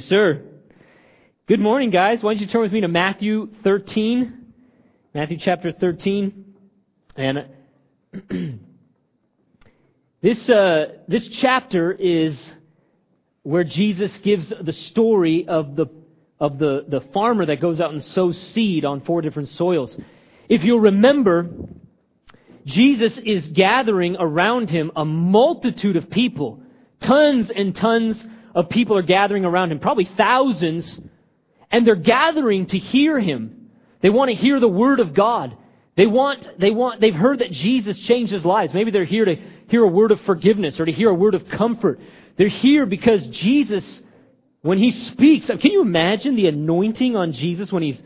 Sir. Good morning, guys. Why don't you turn with me to Matthew 13? Matthew chapter 13. And this, uh, this chapter is where Jesus gives the story of the, of the, the farmer that goes out and sows seed on four different soils. If you'll remember, Jesus is gathering around him a multitude of people. Tons and tons of people are gathering around him, probably thousands, and they're gathering to hear him. They want to hear the word of God. They want, they want, they've heard that Jesus changed his lives. Maybe they're here to hear a word of forgiveness or to hear a word of comfort. They're here because Jesus, when he speaks, can you imagine the anointing on Jesus when he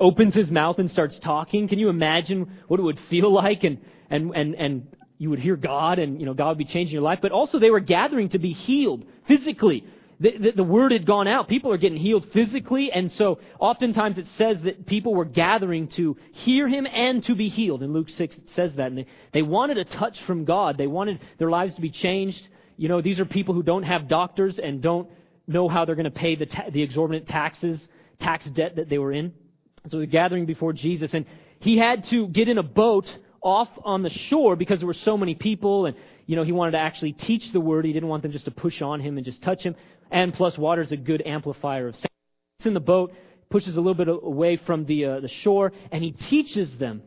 opens his mouth and starts talking? Can you imagine what it would feel like? And, and, and, and you would hear God and, you know, God would be changing your life. But also they were gathering to be healed physically. The, the, the, word had gone out. People are getting healed physically, and so oftentimes it says that people were gathering to hear him and to be healed. In Luke 6, it says that. And they, they wanted a touch from God. They wanted their lives to be changed. You know, these are people who don't have doctors and don't know how they're going to pay the, ta- the exorbitant taxes, tax debt that they were in. So they're gathering before Jesus, and he had to get in a boat off on the shore because there were so many people and you know he wanted to actually teach the word. He didn't want them just to push on him and just touch him. And plus water is a good amplifier of sound. It's in the boat pushes a little bit away from the uh, the shore and he teaches them.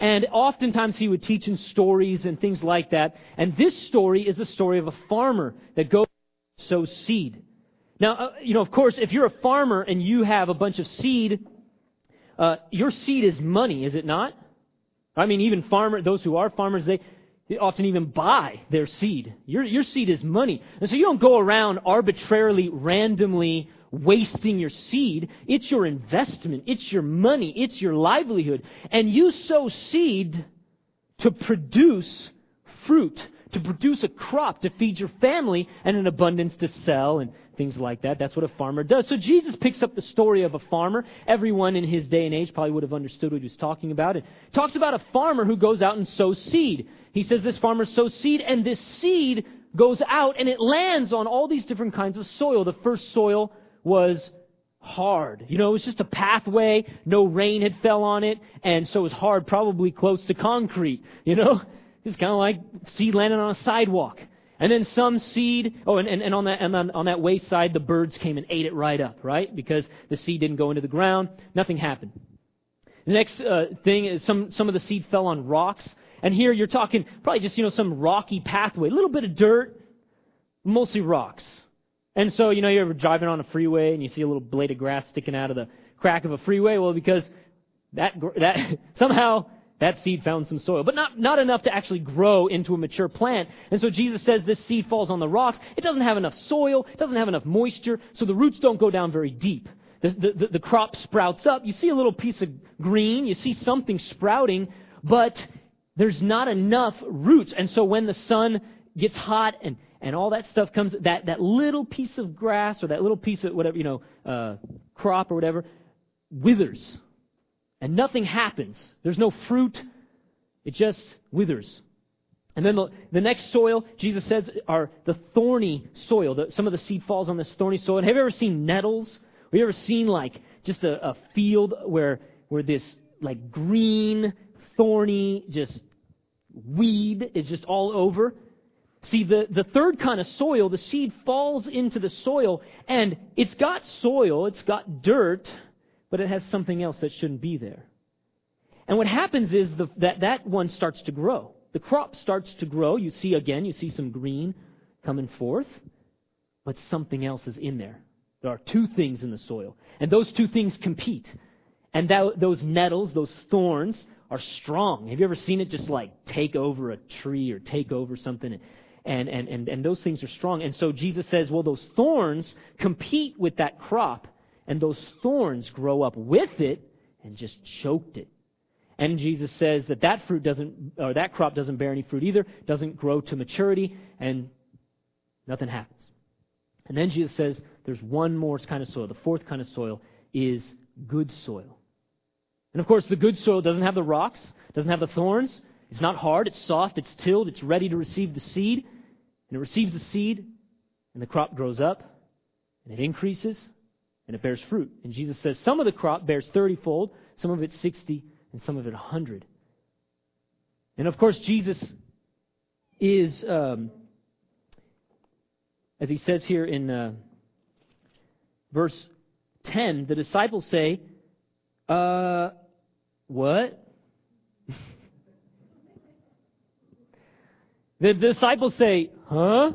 And oftentimes he would teach in stories and things like that. And this story is the story of a farmer that goes sow seed. Now uh, you know of course if you're a farmer and you have a bunch of seed uh, your seed is money is it not I mean, even farmer, those who are farmers, they, they often even buy their seed. Your, your seed is money. And so you don't go around arbitrarily, randomly wasting your seed. It's your investment. It's your money. It's your livelihood. And you sow seed to produce fruit, to produce a crop, to feed your family, and an abundance to sell and things like that. That's what a farmer does. So Jesus picks up the story of a farmer. Everyone in his day and age probably would have understood what he was talking about. It talks about a farmer who goes out and sows seed. He says this farmer sows seed, and this seed goes out and it lands on all these different kinds of soil. The first soil was hard. You know, it was just a pathway. No rain had fell on it, and so it was hard, probably close to concrete. You know, it's kind of like seed landing on a sidewalk. And then some seed, oh, and, and, and on that and on, on that wayside, the birds came and ate it right up, right? Because the seed didn't go into the ground. Nothing happened. The next uh, thing is some, some of the seed fell on rocks. And here you're talking probably just, you know, some rocky pathway, a little bit of dirt, mostly rocks. And so, you know, you're driving on a freeway and you see a little blade of grass sticking out of the crack of a freeway? Well, because that, that somehow that seed found some soil, but not, not enough to actually grow into a mature plant. And so Jesus says this seed falls on the rocks. It doesn't have enough soil, it doesn't have enough moisture, so the roots don't go down very deep. The, the, the, the crop sprouts up. You see a little piece of green, you see something sprouting, but there's not enough roots. And so when the sun gets hot and, and all that stuff comes, that, that little piece of grass or that little piece of whatever, you know, uh, crop or whatever, withers and nothing happens. There's no fruit. It just withers. And then the, the next soil, Jesus says, are the thorny soil. The, some of the seed falls on this thorny soil. And have you ever seen nettles? Have you ever seen like just a, a field where where this like green, thorny, just weed is just all over? See, the, the third kind of soil, the seed falls into the soil, and it's got soil, it's got dirt, but it has something else that shouldn't be there. And what happens is the, that that one starts to grow. The crop starts to grow. You see again, you see some green coming forth, but something else is in there. There are two things in the soil, and those two things compete. And that, those nettles, those thorns, are strong. Have you ever seen it just like take over a tree or take over something? And, and, and, and those things are strong. And so Jesus says, well, those thorns compete with that crop and those thorns grow up with it and just choked it. And Jesus says that that fruit doesn't, or that crop doesn't bear any fruit either, doesn't grow to maturity, and nothing happens. And then Jesus says there's one more kind of soil. The fourth kind of soil is good soil. And of course, the good soil doesn't have the rocks, doesn't have the thorns. It's not hard, it's soft, it's tilled, it's ready to receive the seed. And it receives the seed, and the crop grows up, and it increases, and it bears fruit. And Jesus says some of the crop bears 30 fold, some of it 60, and some of it 100. And of course, Jesus is, um, as he says here in uh, verse 10, the disciples say, uh, what? the disciples say, huh?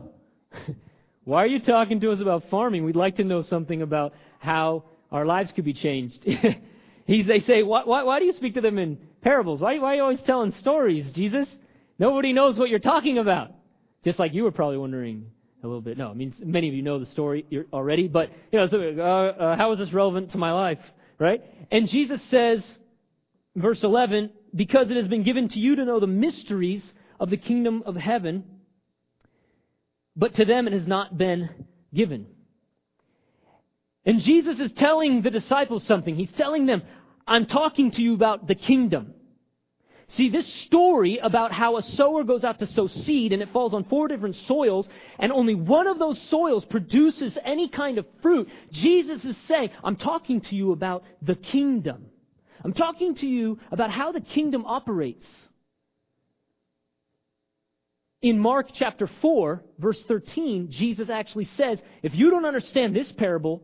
Why are you talking to us about farming? We'd like to know something about how our lives could be changed. He's, they say, why, why, why do you speak to them in parables? Why, why are you always telling stories, Jesus? Nobody knows what you're talking about. Just like you were probably wondering a little bit. No, I mean, many of you know the story already, but, you know, so, uh, uh, how is this relevant to my life, right? And Jesus says, verse 11, because it has been given to you to know the mysteries of the kingdom of heaven, but to them it has not been given. And Jesus is telling the disciples something. He's telling them, I'm talking to you about the kingdom. See, this story about how a sower goes out to sow seed and it falls on four different soils and only one of those soils produces any kind of fruit, Jesus is saying, I'm talking to you about the kingdom. I'm talking to you about how the kingdom operates. In Mark chapter 4, verse 13, Jesus actually says, if you don't understand this parable,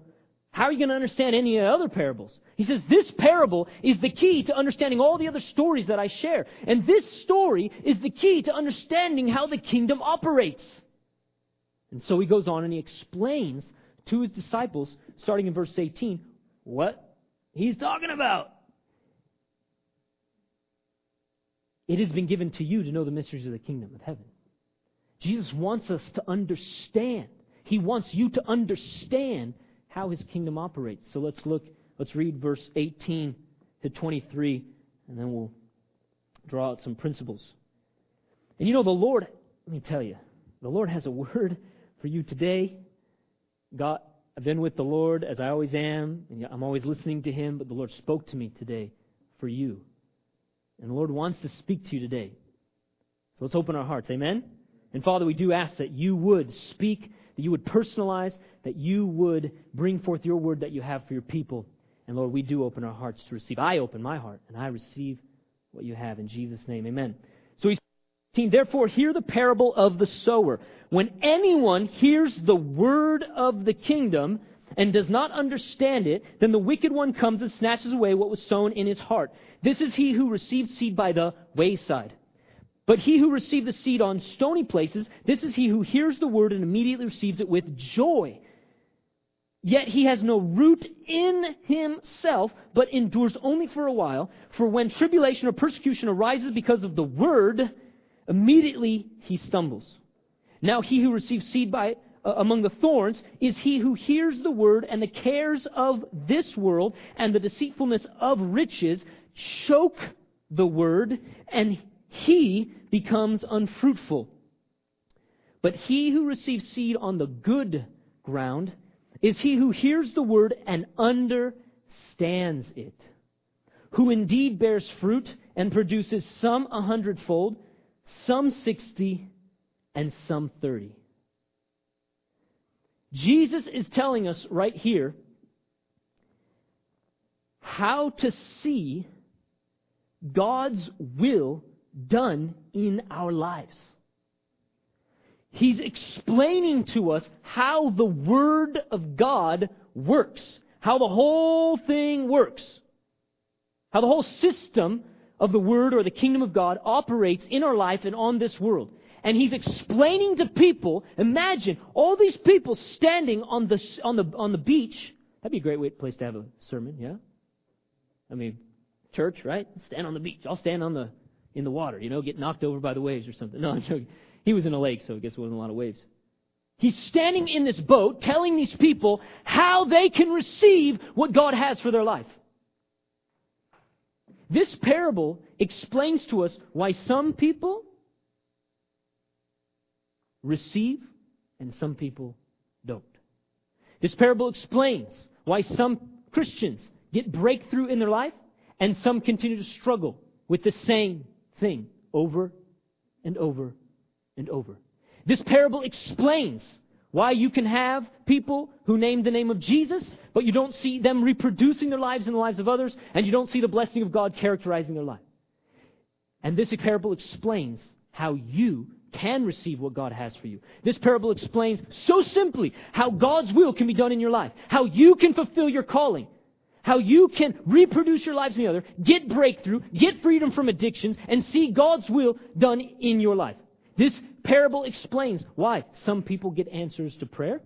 how are you going to understand any other parables? He says this parable is the key to understanding all the other stories that I share. And this story is the key to understanding how the kingdom operates. And so he goes on and he explains to his disciples, starting in verse 18, what he's talking about. It has been given to you to know the mysteries of the kingdom of heaven. Jesus wants us to understand. He wants you to understand how his kingdom operates. So let's look, let's read verse 18 to 23, and then we'll draw out some principles. And you know, the Lord, let me tell you, the Lord has a word for you today. God, I've been with the Lord as I always am, and I'm always listening to Him, but the Lord spoke to me today for you. And the Lord wants to speak to you today. So let's open our hearts. Amen? And Father, we do ask that you would speak, that you would personalize, that you would bring forth your word that you have for your people. And Lord, we do open our hearts to receive. I open my heart and I receive what you have in Jesus' name. Amen. So he's Therefore, hear the parable of the sower. When anyone hears the word of the kingdom and does not understand it, then the wicked one comes and snatches away what was sown in his heart. This is he who received seed by the wayside. But he who received the seed on stony places, this is he who hears the word and immediately receives it with joy. Yet he has no root in himself, but endures only for a while. For when tribulation or persecution arises because of the word, immediately he stumbles. Now he who receives seed by uh, among the thorns is he who hears the word and the cares of this world and the deceitfulness of riches choke the word and he becomes unfruitful. But he who receives seed on the good ground is he who hears the word and understands it, who indeed bears fruit and produces some a hundredfold, some sixty, and some thirty. Jesus is telling us right here how to see God's will done in our lives. He's explaining to us how the Word of God works, how the whole thing works, how the whole system of the Word or the kingdom of God operates in our life and on this world. And he's explaining to people, imagine all these people standing on the, on the, on the beach. That'd be a great place to have a sermon, yeah? I mean, church, right? Stand on the beach. I'll stand on the, in the water, you know, get knocked over by the waves or something. No, I'm joking. He was in a lake, so I guess it wasn't a lot of waves. He's standing in this boat telling these people how they can receive what God has for their life. This parable explains to us why some people receive and some people don't. This parable explains why some Christians get breakthrough in their life and some continue to struggle with the same thing over and over and over. This parable explains Why you can have people who name the name of Jesus, but you don't see them reproducing their lives in the lives of others, and you don't see the blessing of God characterizing their life. And this parable explains how you can receive what God has for you. This parable explains so simply how God's will can be done in your life, how you can fulfill your calling, how you can reproduce your lives in the other, get breakthrough, get freedom from addictions, and see God's will done in your life. This parable explains why some people get answers to prayer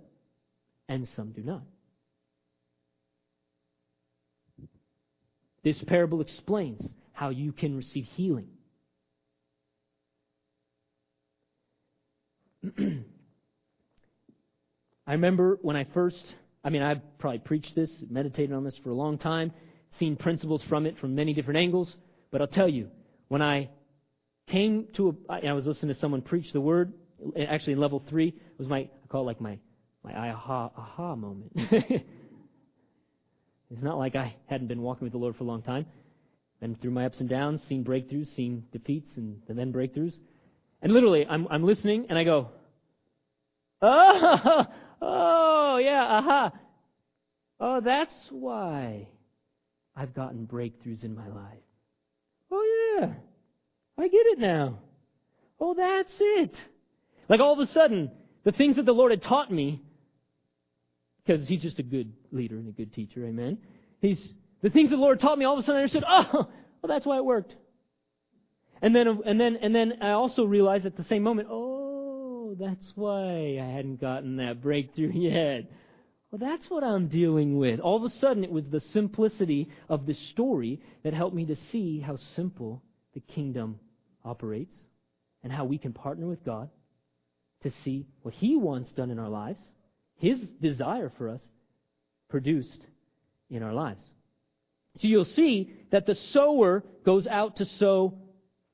and some do not. This parable explains how you can receive healing I remember when I first, I mean, I've probably preached this, meditated on this for a long time, seen principles from it from many different angles, but I'll tell you, when I came to a, I was listening to someone preach the word, actually in level three, it was my, I call it like my, my aha, aha moment. it's not like I hadn't been walking with the Lord for a long time. Been through my ups and downs, seen breakthroughs, seen defeats, and, then breakthroughs. And literally, I'm, I'm listening and I go, oh, oh, yeah, aha. Oh, that's why I've gotten breakthroughs in my life. Oh, yeah, I get it now. Oh, that's it. Like all of a sudden, the things that the Lord had taught me, because He's just a good leader and a good teacher, amen. He's the things the Lord taught me. All of a sudden, I understood. Oh, well, that's why it worked. And then, and then, and then I also realized at the same moment, oh, that's why I hadn't gotten that breakthrough yet. Well, that's what I'm dealing with. All of a sudden, it was the simplicity of the story that helped me to see how simple the kingdom operates and how we can partner with God to see what He wants done in our lives, His desire for us produced in our lives. So you'll see that the sower goes out to sow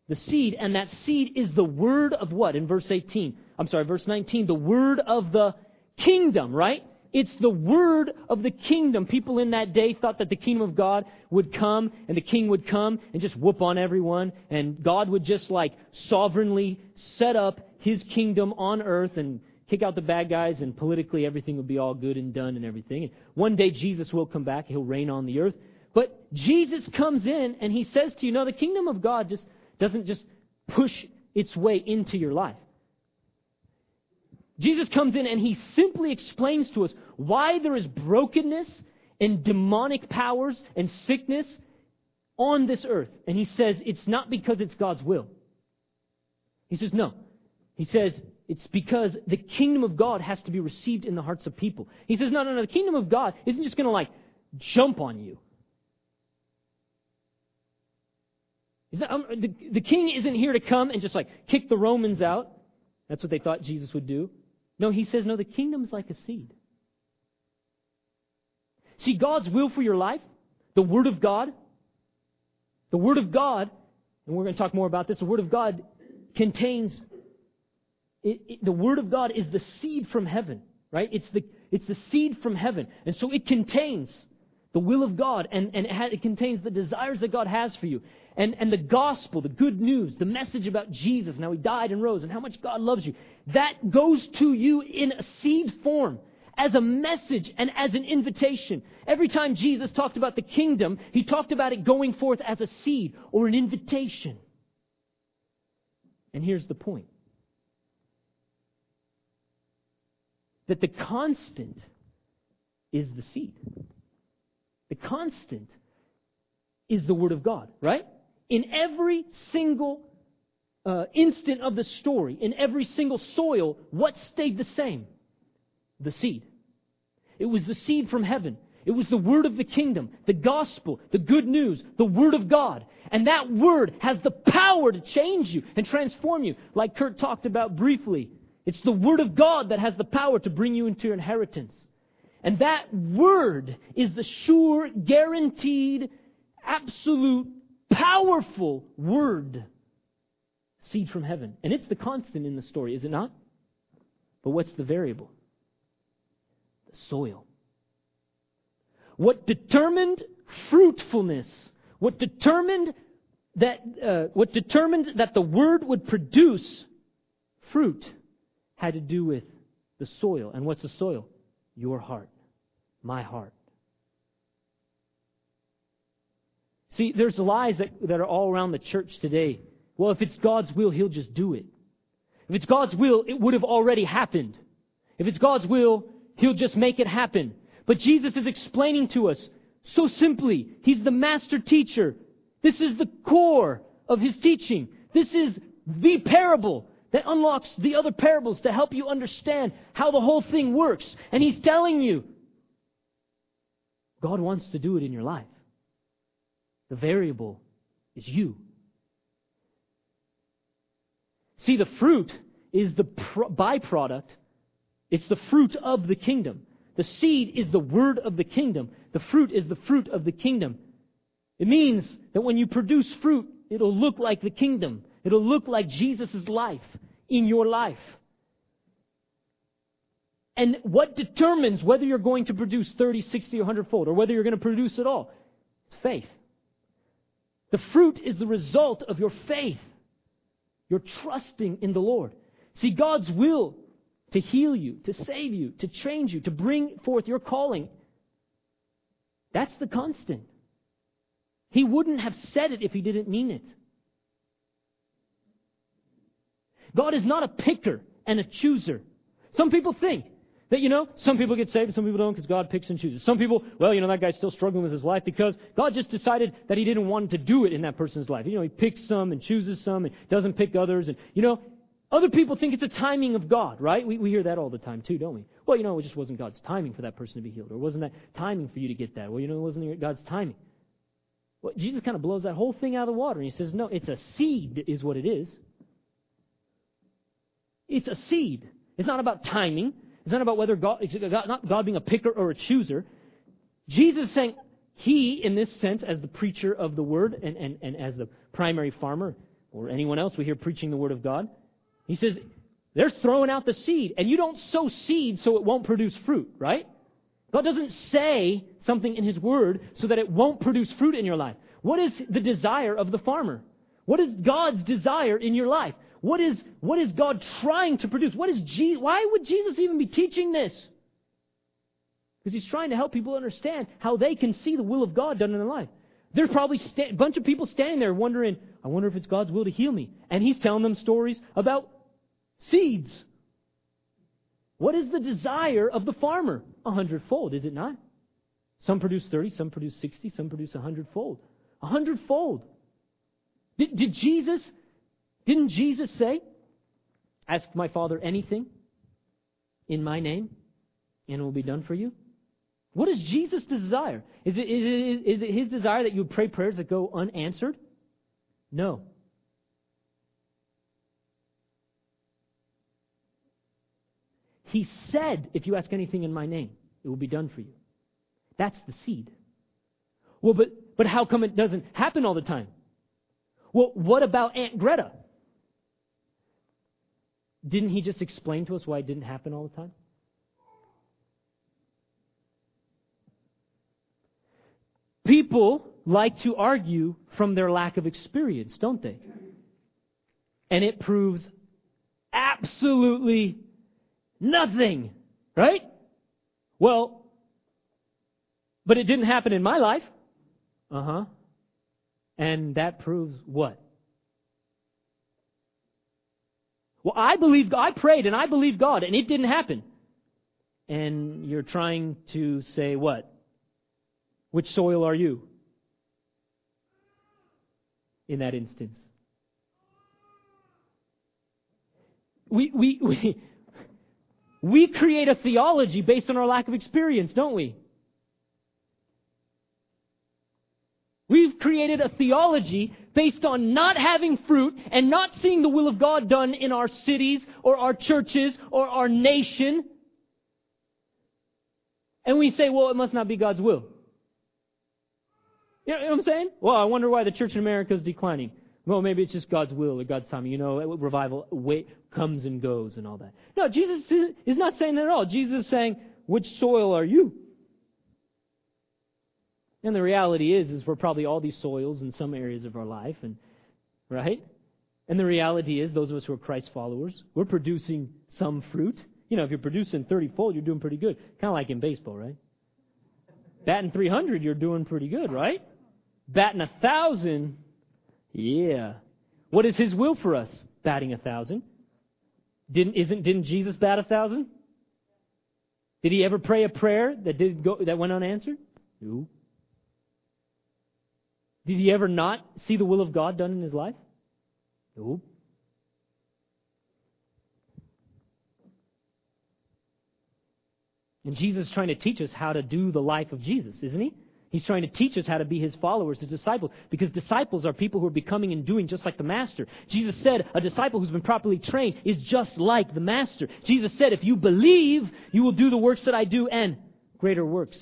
the seed, and that seed is the word of what? In verse 18. I'm sorry, verse 19. The word of the kingdom, right? It's the word of the kingdom. People in that day thought that the kingdom of God would come and the king would come and just whoop on everyone and God would just like sovereignly set up his kingdom on earth and kick out the bad guys and politically everything would be all good and done and everything. And one day Jesus will come back. He'll reign on the earth. But Jesus comes in and he says to you, no, the kingdom of God just doesn't just push its way into your life. Jesus comes in and he simply explains to us why there is brokenness and demonic powers and sickness on this earth. And he says it's not because it's God's will. He says, no. He says it's because the kingdom of God has to be received in the hearts of people. He says, no, no, no, the kingdom of God isn't just going to like jump on you. Um, the, the king isn't here to come and just like kick the Romans out. That's what they thought Jesus would do. No, he says, no, the kingdom's like a seed. See, God's will for your life, the Word of God, the Word of God, and we're going to talk more about this, the Word of God contains, it, it, the Word of God is the seed from heaven, right? It's the, it's the seed from heaven. And so it contains the will of God, and, and it, it contains the desires that God has for you and, and the gospel, the good news, the message about Jesus and how he died and rose and how much God loves you, that goes to you in a seed form as a message and as an invitation. Every time Jesus talked about the kingdom, he talked about it going forth as a seed or an invitation. And here's the point that the constant is the seed. The constant is the Word of God, right? In every single uh, instant of the story, in every single soil, what stayed the same? The seed. It was the seed from heaven. It was the word of the kingdom, the gospel, the good news, the word of God. And that word has the power to change you and transform you, like Kurt talked about briefly. It's the word of God that has the power to bring you into your inheritance. And that word is the sure, guaranteed, absolute powerful word. Seed from heaven. And it's the constant in the story, is it not? But what's the variable? The soil. What determined fruitfulness, what determined that, uh, what determined that the word would produce fruit had to do with the soil. And what's the soil? Your heart, my heart. See, there's lies that, that are all around the church today. Well, if it's God's will, He'll just do it. If it's God's will, it would have already happened. If it's God's will, He'll just make it happen. But Jesus is explaining to us so simply. He's the master teacher. This is the core of His teaching. This is the parable that unlocks the other parables to help you understand how the whole thing works. And He's telling you, God wants to do it in your life. The variable is you. See, the fruit is the byproduct. It's the fruit of the kingdom. The seed is the word of the kingdom. The fruit is the fruit of the kingdom. It means that when you produce fruit, it'll look like the kingdom. It'll look like Jesus' life in your life. And what determines whether you're going to produce 30, 60, or 100 fold, or whether you're going to produce it all? It's faith. The fruit is the result of your faith. You're trusting in the Lord. See, God's will to heal you, to save you, to change you, to bring forth your calling. That's the constant. He wouldn't have said it if he didn't mean it. God is not a picker and a chooser. Some people think you know, some people get saved, some people don't because God picks and chooses. Some people, well, you know, that guy's still struggling with his life because God just decided that he didn't want to do it in that person's life. You know, he picks some and chooses some and doesn't pick others. And, you know, other people think it's a timing of God, right? We, we hear that all the time too, don't we? Well, you know, it just wasn't God's timing for that person to be healed. Or wasn't that timing for you to get that? Well, you know, it wasn't God's timing. Well, Jesus kind of blows that whole thing out of the water and he says, no, it's a seed is what it is. It's a seed. It's not about timing. It's not about whether God, not God being a picker or a chooser. Jesus is saying, He, in this sense, as the preacher of the word and, and, and as the primary farmer, or anyone else we hear preaching the word of God, He says, they're throwing out the seed. And you don't sow seed so it won't produce fruit, right? God doesn't say something in His word so that it won't produce fruit in your life. What is the desire of the farmer? What is God's desire in your life? What is, what is God trying to produce? What is Je- why would Jesus even be teaching this? Because he's trying to help people understand how they can see the will of God done in their life. There's probably a bunch of people standing there wondering, I wonder if it's God's will to heal me. And he's telling them stories about seeds. What is the desire of the farmer? A hundredfold, is it not? Some produce 30, some produce 60, some produce a hundredfold. A hundredfold. Did, did Jesus didn't Jesus say, Ask my Father anything in my name, and it will be done for you? What does Jesus' desire? Is it, is, it, is it his desire that you pray prayers that go unanswered? No. He said, If you ask anything in my name, it will be done for you. That's the seed. Well, but, but how come it doesn't happen all the time? Well, what about Aunt Greta? Didn't he just explain to us why it didn't happen all the time? People like to argue from their lack of experience, don't they? And it proves absolutely nothing, right? Well, but it didn't happen in my life. Uh huh. And that proves what? Well, I believe, I prayed and I believed God and it didn't happen. And you're trying to say what? Which soil are you? In that instance. We, we, we, we create a theology based on our lack of experience, don't we? We've created a theology based on not having fruit and not seeing the will of God done in our cities or our churches or our nation. And we say, well, it must not be God's will. You know what I'm saying? Well, I wonder why the church in America is declining. Well, maybe it's just God's will or God's timing. You know, revival comes and goes and all that. No, Jesus is not saying that at all. Jesus is saying, which soil are you? And the reality is, is we're probably all these soils in some areas of our life, and right? And the reality is, those of us who are Christ followers, we're producing some fruit You know, if you're producing 30 fold, you're doing pretty good. Kind of like in baseball, right? Batting 300, you're doing pretty good, right? Batting a thousand, yeah. What is His will for us? Batting a thousand. Didn't isn't didn't Jesus bat a thousand? Did he ever pray a prayer that did go that went unanswered? No. Did he ever not see the will of God done in his life? No. And Jesus is trying to teach us how to do the life of Jesus, isn't he? He's trying to teach us how to be his followers, his disciples, because disciples are people who are becoming and doing just like the master. Jesus said a disciple who's been properly trained is just like the master. Jesus said, if you believe, you will do the works that I do and greater works.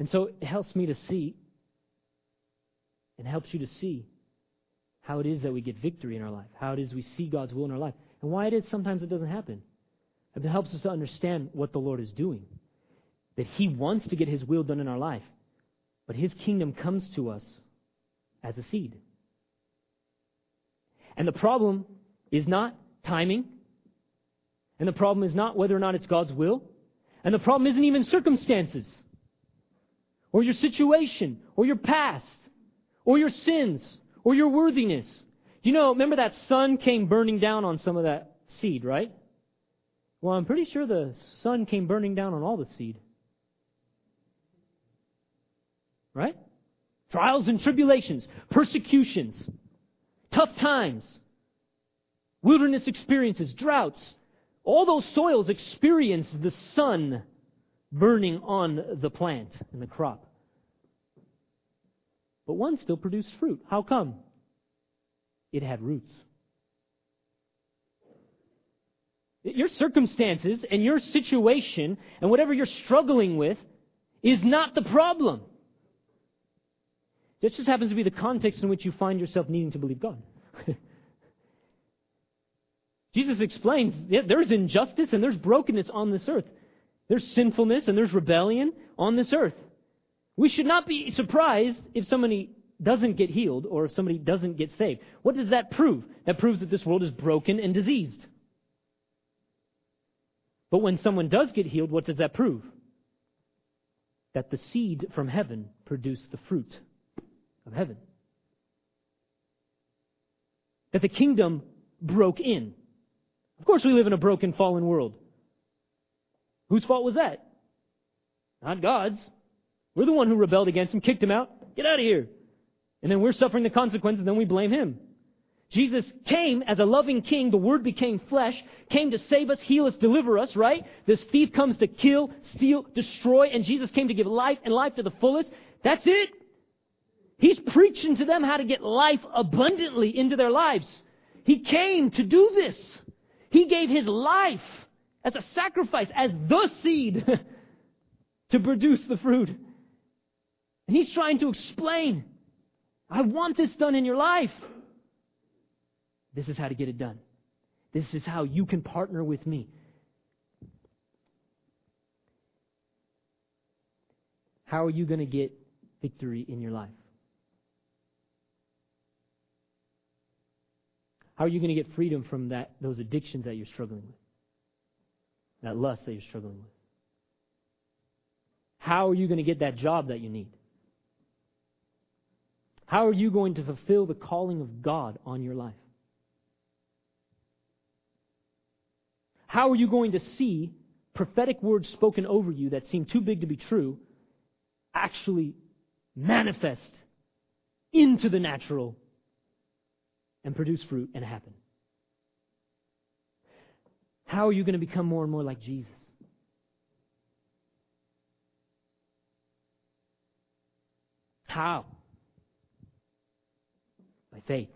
And so it helps me to see and helps you to see how it is that we get victory in our life, how it is we see God's will in our life, and why it is sometimes it doesn't happen. It helps us to understand what the Lord is doing. That He wants to get His will done in our life, but His kingdom comes to us as a seed. And the problem is not timing, and the problem is not whether or not it's God's will, and the problem isn't even circumstances or your situation, or your past, or your sins, or your worthiness. You know, remember that sun came burning down on some of that seed, right? Well, I'm pretty sure the sun came burning down on all the seed. Right? Trials and tribulations, persecutions, tough times, wilderness experiences, droughts. All those soils experience the sun burning on the plant and the crop. But one still produced fruit. How come? It had roots. Your circumstances and your situation and whatever you're struggling with is not the problem. This just happens to be the context in which you find yourself needing to believe God. Jesus explains yeah, there's injustice and there's brokenness on this earth. There's sinfulness and there's rebellion on this earth. We should not be surprised if somebody doesn't get healed or if somebody doesn't get saved. What does that prove? That proves that this world is broken and diseased. But when someone does get healed, what does that prove? That the seed from heaven produced the fruit of heaven. That the kingdom broke in. Of course, we live in a broken, fallen world. Whose fault was that? Not God's. We're the one who rebelled against him, kicked him out. Get out of here. And then we're suffering the consequences, and then we blame him. Jesus came as a loving king. The Word became flesh, came to save us, heal us, deliver us, right? This thief comes to kill, steal, destroy, and Jesus came to give life and life to the fullest. That's it. He's preaching to them how to get life abundantly into their lives. He came to do this. He gave his life as a sacrifice, as the seed to produce the fruit. And he's trying to explain, I want this done in your life. This is how to get it done. This is how you can partner with me. How are you going to get victory in your life? How are you going to get freedom from that those addictions that you're struggling with? That lust that you're struggling with? How are you going to get that job that you need? How are you going to fulfill the calling of God on your life? How are you going to see prophetic words spoken over you that seem too big to be true actually manifest into the natural and produce fruit and happen? How are you going to become more and more like Jesus? How? By faith.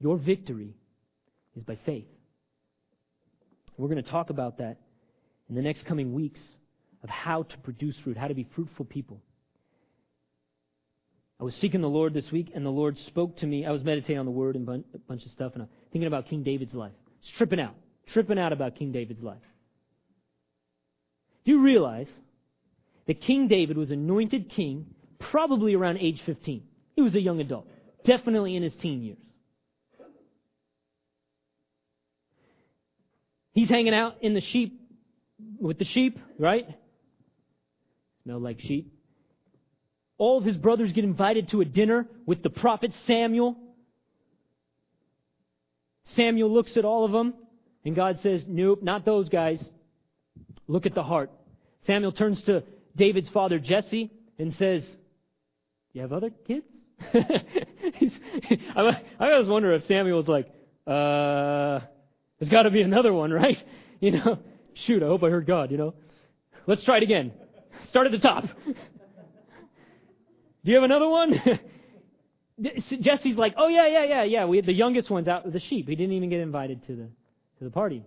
Your victory is by faith. We're going to talk about that in the next coming weeks of how to produce fruit, how to be fruitful people. I was seeking the Lord this week, and the Lord spoke to me. I was meditating on the Word and a bunch of stuff, and I'm thinking about King David's life. Tripping out. Tripping out about King David's life. Do you realize that King David was anointed king probably around age 15? He was a young adult. definitely in his teen years. He's hanging out in the sheep with the sheep, right? Smell like sheep. All of his brothers get invited to a dinner with the prophet Samuel. Samuel looks at all of them, and God says, Nope, not those guys. Look at the heart. Samuel turns to David's father Jesse and says, You have other kids? I, always wonder if Samuel was like, uh, there's got to be another one, right? You know, shoot, I hope I heard God, you know. Let's try it again. Start at the top. Do you have another one? Jesse's like, oh yeah, yeah, yeah, yeah. We had the youngest one's out with the sheep. He didn't even get invited to the to the party.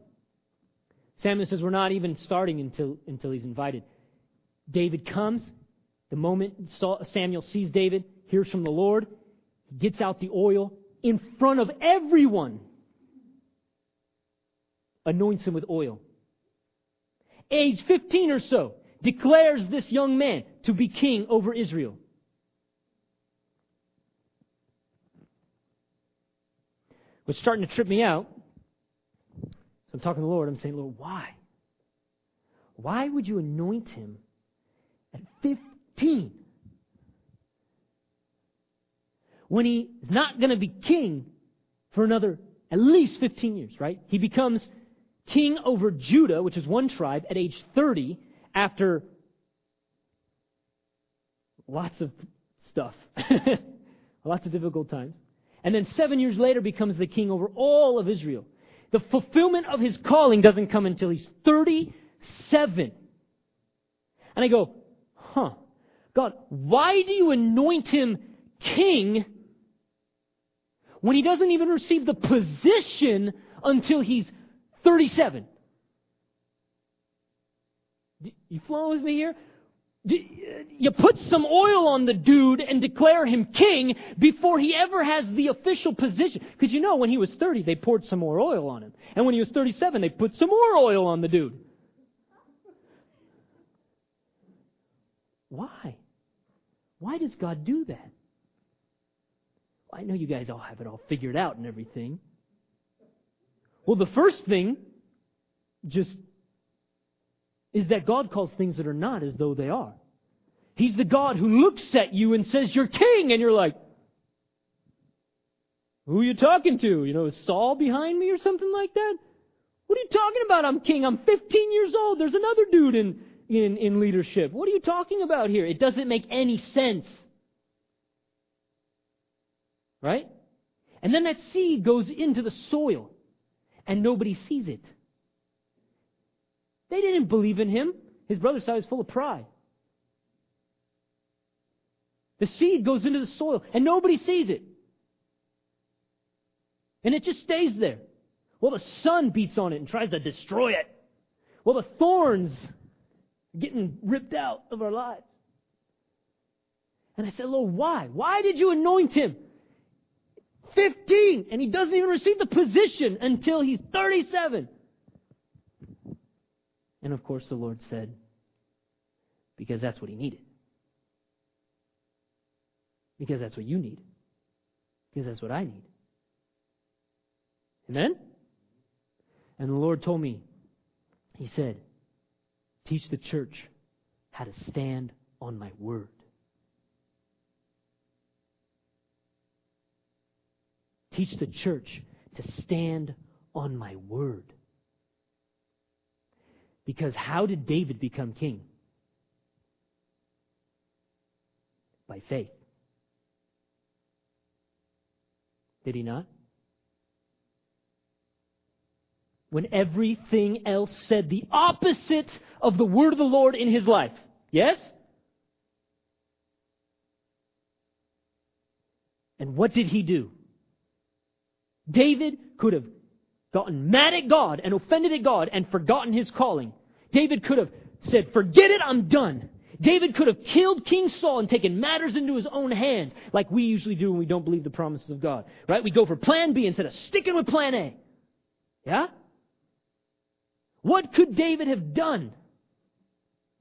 Samuel says we're not even starting until until he's invited. David comes. The moment Samuel sees David, hears from the Lord, he gets out the oil in front of everyone, anoints him with oil. Age 15 or so, declares this young man to be king over Israel. What's starting to trip me out, so I'm talking to the Lord, I'm saying, Lord, why? Why would you anoint him at 15? when he is not going to be king for another at least 15 years, right? He becomes king over Judah, which is one tribe, at age 30 after lots of stuff, lots of difficult times. And then seven years later becomes the king over all of Israel. The fulfillment of his calling doesn't come until he's 37. And I go, huh, God, why do you anoint him king when he doesn't even receive the position until he's 37. You flowing with me here? Uh, you put some oil on the dude and declare him king before he ever has the official position. Because you know, when he was 30, they poured some more oil on him. And when he was 37, they put some more oil on the dude. Why? Why does God do that? I know you guys all have it all figured out and everything. Well, the first thing just is that God calls things that are not as though they are. He's the God who looks at you and says, You're king, and you're like, Who are you talking to? You know, is Saul behind me or something like that? What are you talking about? I'm king. I'm 15 years old. There's another dude in, in, in leadership. What are you talking about here? It doesn't make any sense. Right? And then that seed goes into the soil and nobody sees it. They didn't believe in him. His brother saw he was full of pride. The seed goes into the soil and nobody sees it. And it just stays there. Well, the sun beats on it and tries to destroy it. Well, the thorns getting ripped out of our lives. And I said, Lord, why? Why did you anoint him? 15, and he doesn't even receive the position until he's 37. And of course, the Lord said, because that's what he needed. Because that's what you need. Because that's what I need. Amen? And the Lord told me, He said, teach the church how to stand on my word. Teach the church to stand on my word. Because how did David become king? By faith. Did he not? When everything else said the opposite of the word of the Lord in his life. Yes? And what did he do? David could have gotten mad at God and offended at God and forgotten his calling. David could have said, forget it, I'm done. David could have killed King Saul and taken matters into his own hands, like we usually do when we don't believe the promises of God. Right? We go for plan B instead of sticking with plan A. Yeah? What could David have done?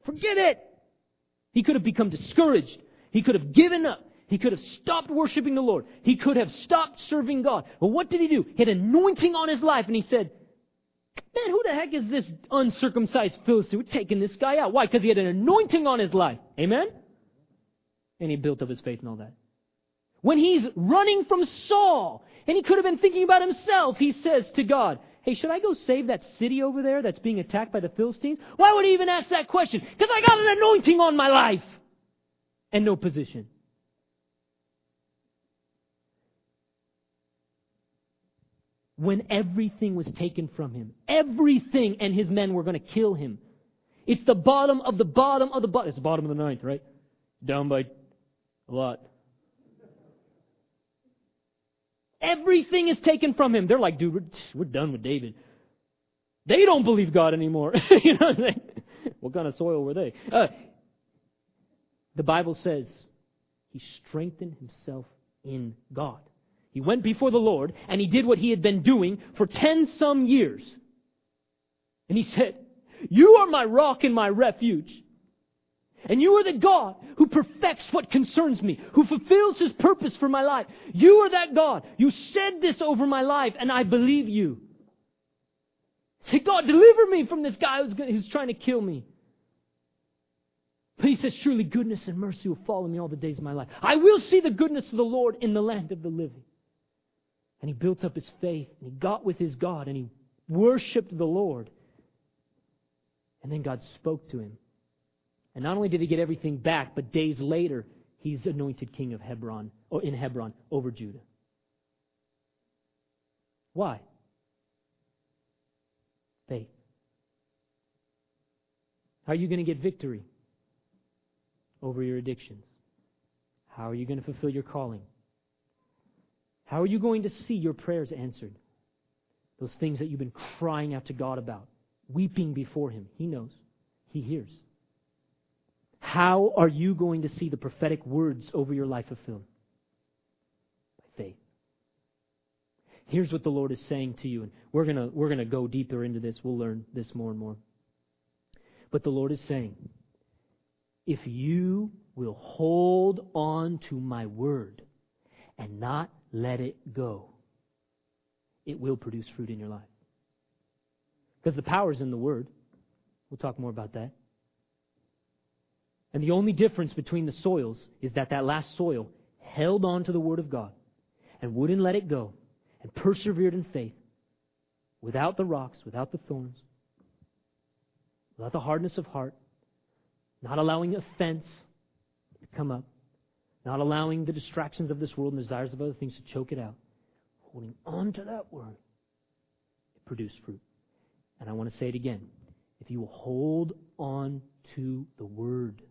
Forget it. He could have become discouraged. He could have given up. He could have stopped worshiping the Lord. He could have stopped serving God. But what did he do? He had anointing on his life, and he said, Man, who the heck is this uncircumcised Philistine? Taking this guy out. Why? Because he had an anointing on his life. Amen? And he built up his faith and all that. When he's running from Saul, and he could have been thinking about himself, he says to God, Hey, should I go save that city over there that's being attacked by the Philistines? Why would he even ask that question? Because I got an anointing on my life and no position. When everything was taken from him, everything, and his men were going to kill him. It's the bottom of the bottom of the bottom. It's the bottom of the ninth, right? Down by a lot. Everything is taken from him. They're like, dude, we're, we're done with David. They don't believe God anymore. you know what, what kind of soil were they? Uh, the Bible says he strengthened himself in God. He went before the Lord and he did what he had been doing for ten some years. And he said, You are my rock and my refuge. And you are the God who perfects what concerns me, who fulfills his purpose for my life. You are that God. You said this over my life, and I believe you. Say, God, deliver me from this guy who's, who's trying to kill me. But he says, Surely goodness and mercy will follow me all the days of my life. I will see the goodness of the Lord in the land of the living. And he built up his faith, and he got with his God, and he worshiped the Lord. And then God spoke to him. And not only did he get everything back, but days later, he's anointed king of Hebron, or in Hebron, over Judah. Why? Faith. How are you going to get victory over your addictions? How are you going to fulfill your calling? How are you going to see your prayers answered? Those things that you've been crying out to God about, weeping before Him. He knows, He hears. How are you going to see the prophetic words over your life fulfilled? By faith. Here's what the Lord is saying to you, and we're gonna we're gonna go deeper into this. We'll learn this more and more. But the Lord is saying, if you will hold on to my word and not let it go, it will produce fruit in your life. Because the power is in the word. We'll talk more about that. And the only difference between the soils is that that last soil held on to the Word of God and wouldn't let it go and persevered in faith without the rocks, without the thorns, without the hardness of heart, not allowing offense to come up, not allowing the distractions of this world and desires of other things to choke it out, holding on to that Word, it produced fruit. And I want to say it again. If you will hold on to the Word,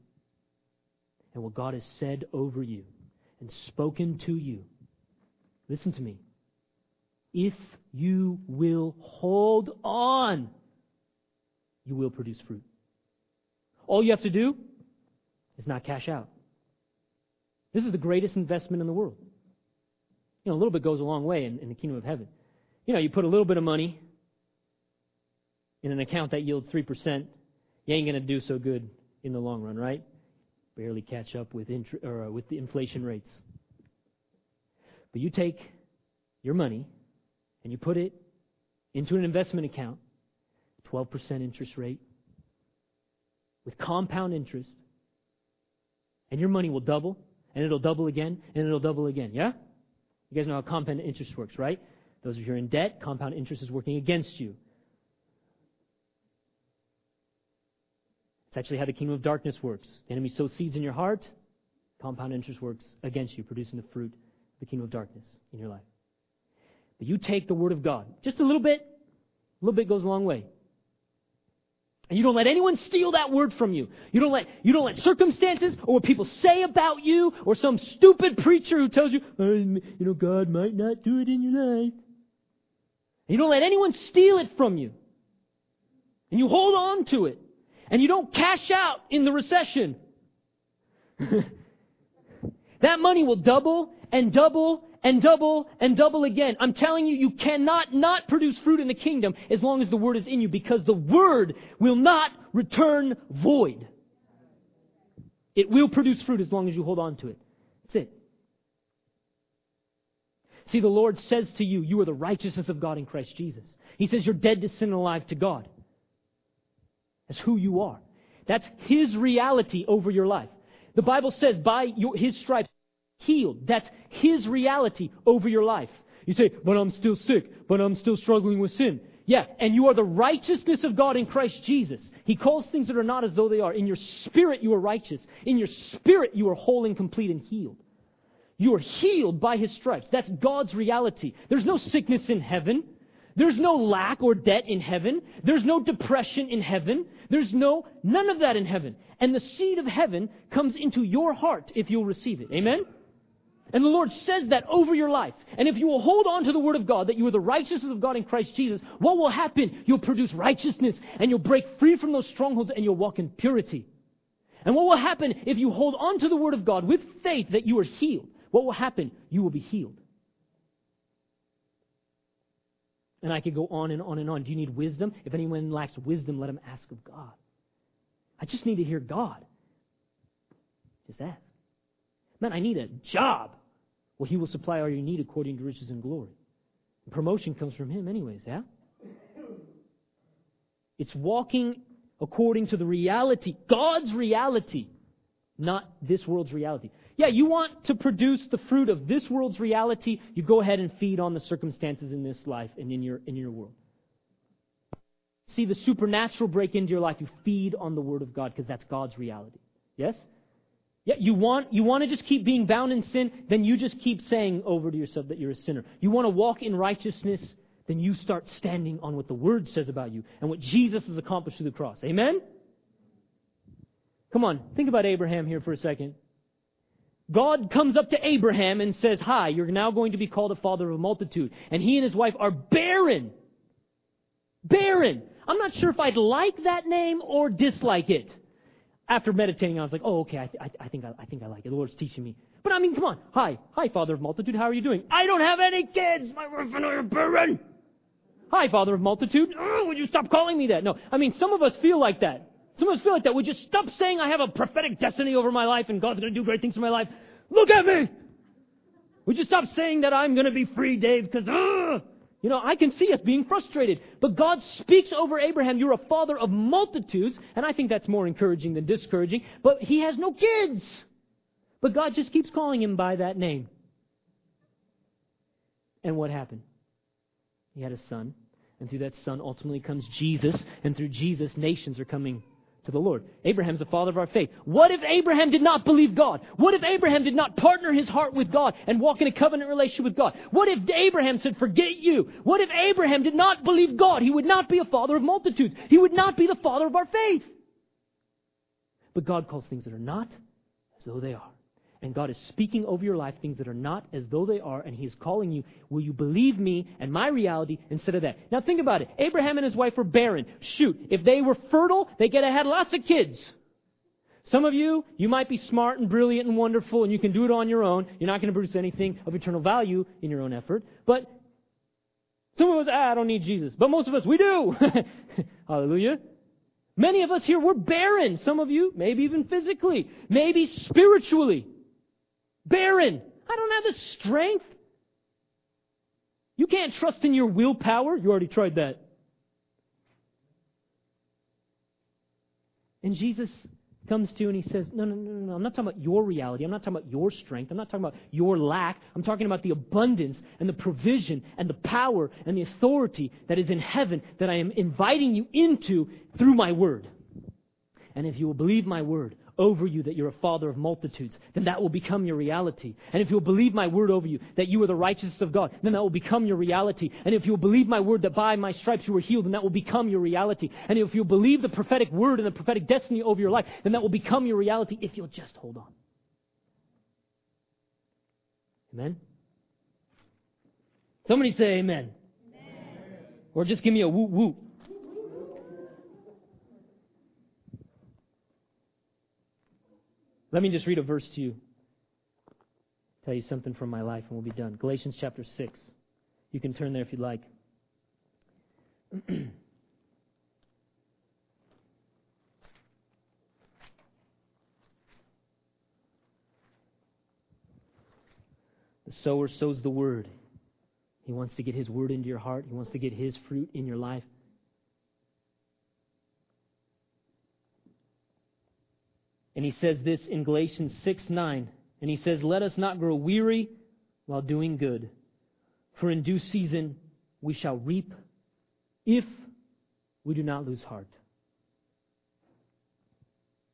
and what God has said over you and spoken to you. Listen to me. If you will hold on, you will produce fruit. All you have to do is not cash out. This is the greatest investment in the world. You know, a little bit goes a long way in, in the kingdom of heaven. You know, you put a little bit of money in an account that yields 3%, you ain't going to do so good in the long run, right? barely catch up with, int- or, uh, with the inflation rates. But you take your money and you put it into an investment account, 12% interest rate, with compound interest, and your money will double, and it'll double again, and it'll double again. Yeah? You guys know how compound interest works, right? Those of you who are in debt, compound interest is working against you. It's actually how the kingdom of darkness works. The enemy sows seeds in your heart, compound interest works against you, producing the fruit of the kingdom of darkness in your life. But you take the word of God, just a little bit, a little bit goes a long way. And you don't let anyone steal that word from you. You don't let, you don't let circumstances or what people say about you or some stupid preacher who tells you, you know, God might not do it in your life. And you don't let anyone steal it from you. And you hold on to it and you don't cash out in the recession. that money will double and double and double and double again. I'm telling you, you cannot not produce fruit in the kingdom as long as the word is in you because the word will not return void. It will produce fruit as long as you hold on to it. That's it. See, the Lord says to you, you are the righteousness of God in Christ Jesus. He says you're dead to sin and alive to God. That's who you are. That's His reality over your life. The Bible says by your, His stripes, healed. That's His reality over your life. You say, but I'm still sick, but I'm still struggling with sin. Yeah, and you are the righteousness of God in Christ Jesus. He calls things that are not as though they are. In your spirit, you are righteous. In your spirit, you are whole and complete and healed. You are healed by His stripes. That's God's reality. There's no sickness in heaven. There's no lack or debt in heaven. There's no depression in heaven. There's no, none of that in heaven. And the seed of heaven comes into your heart if you'll receive it. Amen? And the Lord says that over your life. And if you will hold on to the Word of God, that you are the righteousness of God in Christ Jesus, what will happen? You'll produce righteousness and you'll break free from those strongholds and you'll walk in purity. And what will happen if you hold on to the Word of God with faith that you are healed? What will happen? You will be healed. And I could go on and on and on. Do you need wisdom? If anyone lacks wisdom, let him ask of God. I just need to hear God. Just ask. Man, I need a job. Well, He will supply all your need according to riches and glory. Promotion comes from Him, anyways, yeah? It's walking according to the reality, God's reality, not this world's reality. Yeah, you want to produce the fruit of this world's reality, you go ahead and feed on the circumstances in this life and in your, in your world. See the supernatural break into your life, you feed on the Word of God because that's God's reality. Yes? Yeah, you want, you want to just keep being bound in sin, then you just keep saying over to yourself that you're a sinner. You want to walk in righteousness, then you start standing on what the Word says about you and what Jesus has accomplished through the cross. Amen? Come on, think about Abraham here for a second. God comes up to Abraham and says, Hi, you're now going to be called a father of a multitude. And he and his wife are barren. Barren. I'm not sure if I'd like that name or dislike it after meditating, I was like, oh, okay, I, th- I, think I, I think I like it. The Lord's teaching me. But I mean, come on. Hi. Hi, Father of Multitude. How are you doing? I don't have any kids. My wife and I are barren. Hi, Father of Multitude. Oh, would you stop calling me that? No. I mean, some of us feel like that. Some of us feel like that. Would you stop saying I have a prophetic destiny over my life and God's going to do great things in my life? Look at me! Would you stop saying that I'm going to be free, Dave, because, uh, you know, I can see us being frustrated. But God speaks over Abraham, you're a father of multitudes, and I think that's more encouraging than discouraging, but he has no kids. But God just keeps calling him by that name. And what happened? He had a son, and through that son ultimately comes Jesus, and through Jesus, nations are coming to the Lord. Abraham's the father of our faith. What if Abraham did not believe God? What if Abraham did not partner his heart with God and walk in a covenant relationship with God? What if Abraham said, forget you? What if Abraham did not believe God? He would not be a father of multitudes. He would not be the father of our faith. But God calls things that are not as though they are and God is speaking over your life things that are not as though they are, and He is calling you, will you believe me and my reality instead of that? Now think about it. Abraham and his wife were barren. Shoot, if they were fertile, they could have had lots of kids. Some of you, you might be smart and brilliant and wonderful, and you can do it on your own. You're not going to produce anything of eternal value in your own effort. But some of us, ah, I don't need Jesus. But most of us, we do. Hallelujah. Many of us here, we're barren. Some of you, maybe even physically, maybe spiritually. Barren. I don't have the strength. You can't trust in your willpower. You already tried that. And Jesus comes to and he says, no, no, no, no, I'm not talking about your reality. I'm not talking about your strength. I'm not talking about your lack. I'm talking about the abundance and the provision and the power and the authority that is in heaven that I am inviting you into through my word. And if you will believe my word, over you that you're a father of multitudes, then that will become your reality. And if you'll believe my word over you that you are the righteousness of God, then that will become your reality. And if you'll believe my word that by my stripes you were healed, then that will become your reality. And if you'll believe the prophetic word and the prophetic destiny over your life, then that will become your reality if you'll just hold on. Amen? Somebody say amen. amen. Or just give me a whoop whoop. Let me just read a verse to you. Tell you something from my life and we'll be done. Galatians chapter 6. You can turn there if you'd like. the sower sows the word. He wants to get His word into your heart. He wants to get His fruit in your life. And he says this in Galatians 6 9. And he says, Let us not grow weary while doing good, for in due season we shall reap if we do not lose heart.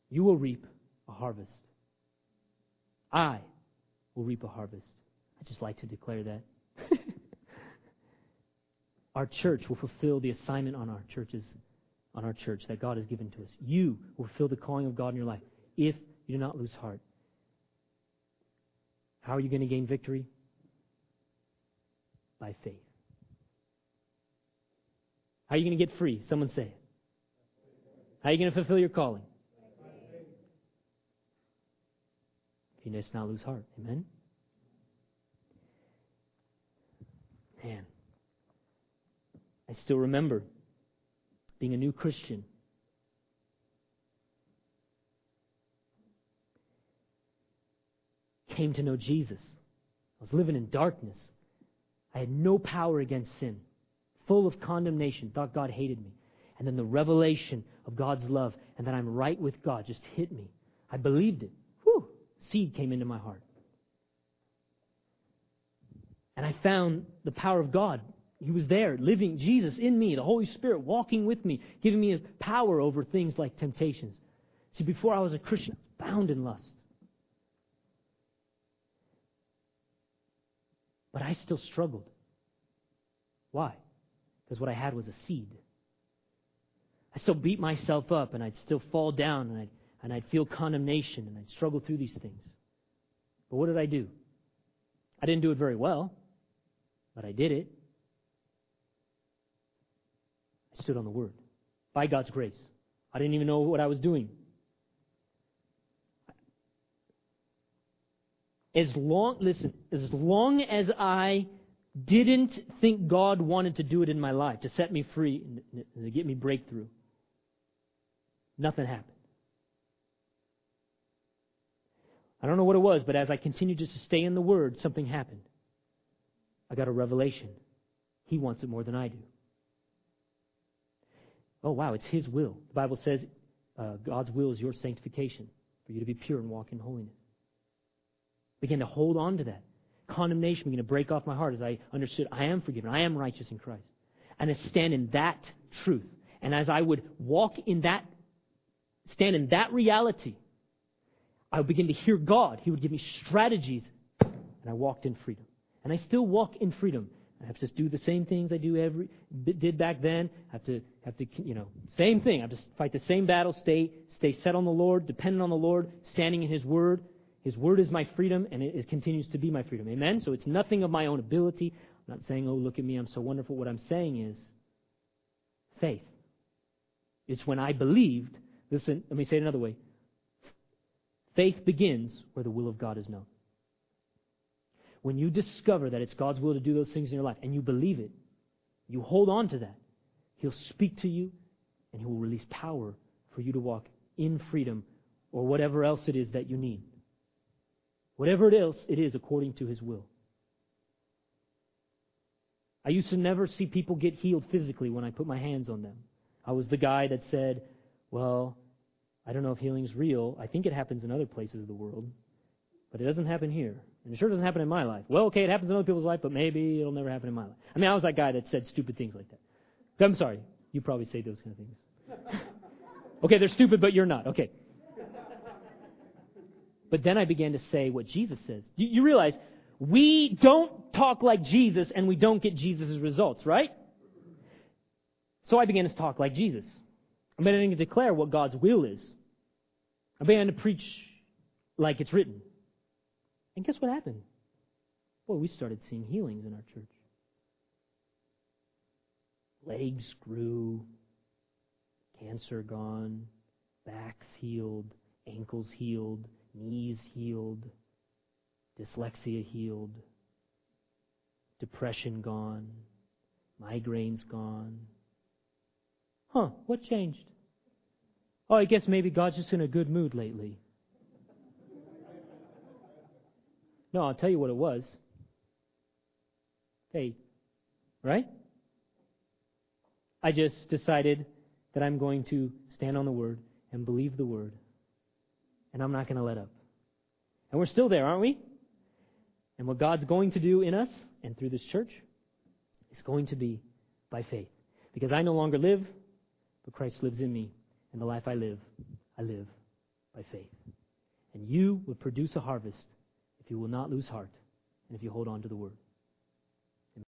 You will reap a harvest. I will reap a harvest. I just like to declare that. our church will fulfill the assignment on our churches, on our church that God has given to us. You will fulfill the calling of God in your life if you do not lose heart. How are you going to gain victory? By faith. How are you going to get free? Someone say it. How are you going to fulfill your calling? If you just not lose heart. Amen? Man. I still remember being a new Christian. Came to know Jesus. I was living in darkness. I had no power against sin, full of condemnation, thought God hated me. And then the revelation of God's love and that I'm right with God just hit me. I believed it. Whew! Seed came into my heart. And I found the power of God he was there, living, Jesus in me, the Holy Spirit walking with me, giving me power over things like temptations. See, before I was a Christian, I was bound in lust. But I still struggled. Why? Because what I had was a seed. I still beat myself up and I'd still fall down and I'd, and I'd feel condemnation and I'd struggle through these things. But what did I do? I didn't do it very well, but I did it. I stood on the Word. By God's grace. I didn't even know what I was doing. As long, listen, as long as I didn't think God wanted to do it in my life, to set me free and to get me breakthrough, nothing happened. I don't know what it was, but as I continued just to stay in the Word, something happened. I got a revelation. He wants it more than I do oh, wow, it's His will. The Bible says uh, God's will is your sanctification, for you to be pure and walk in holiness. Begin to hold on to that. Condemnation began to break off my heart as I understood I am forgiven, I am righteous in Christ. And to stand in that truth. And as I would walk in that, stand in that reality, I would begin to hear God. He would give me strategies, and I walked in freedom. And I still walk in freedom. I have to just do the same things I do every did back then. I have to have to you know same thing. I have to fight the same battle, stay stay set on the Lord, dependent on the Lord, standing in His Word. His Word is my freedom, and it, it continues to be my freedom. Amen. So it's nothing of my own ability. I'm not saying, oh look at me, I'm so wonderful. What I'm saying is faith. It's when I believed. Listen, let me say it another way. Faith begins where the will of God is known when you discover that it's God's will to do those things in your life and you believe it, you hold on to that. He'll speak to you and He will release power for you to walk in freedom or whatever else it is that you need. Whatever it else it is according to His will. I used to never see people get healed physically when I put my hands on them. I was the guy that said, well, I don't know if healing's real. I think it happens in other places of the world, but it doesn't happen here. And it sure doesn't happen in my life. Well, okay, it happens in other people's life, but maybe it'll never happen in my life. I mean, I was that guy that said stupid things like that. I'm sorry. You probably say those kind of things. okay, they're stupid, but you're not. Okay. But then I began to say what Jesus says. You, you realize we don't talk like Jesus and we don't get Jesus' results, right? So I began to talk like Jesus. I began to declare what God's will is. I began to preach like it's written. And guess what happened? Boy, we started seeing healings in our church. Legs grew, cancer gone, backs healed, ankles healed, knees healed, dyslexia healed, depression gone, migraines gone. Huh, what changed? Oh, I guess maybe God's just in a good mood lately. No, I'll tell you what it was. Faith. Right? I just decided that I'm going to stand on the Word and believe the Word. And I'm not going to let up. And we're still there, aren't we? And what God's going to do in us and through this church is going to be by faith. Because I no longer live, but Christ lives in me. And the life I live, I live by faith. And you will produce a harvest if you will not lose heart and if you hold on to the Word.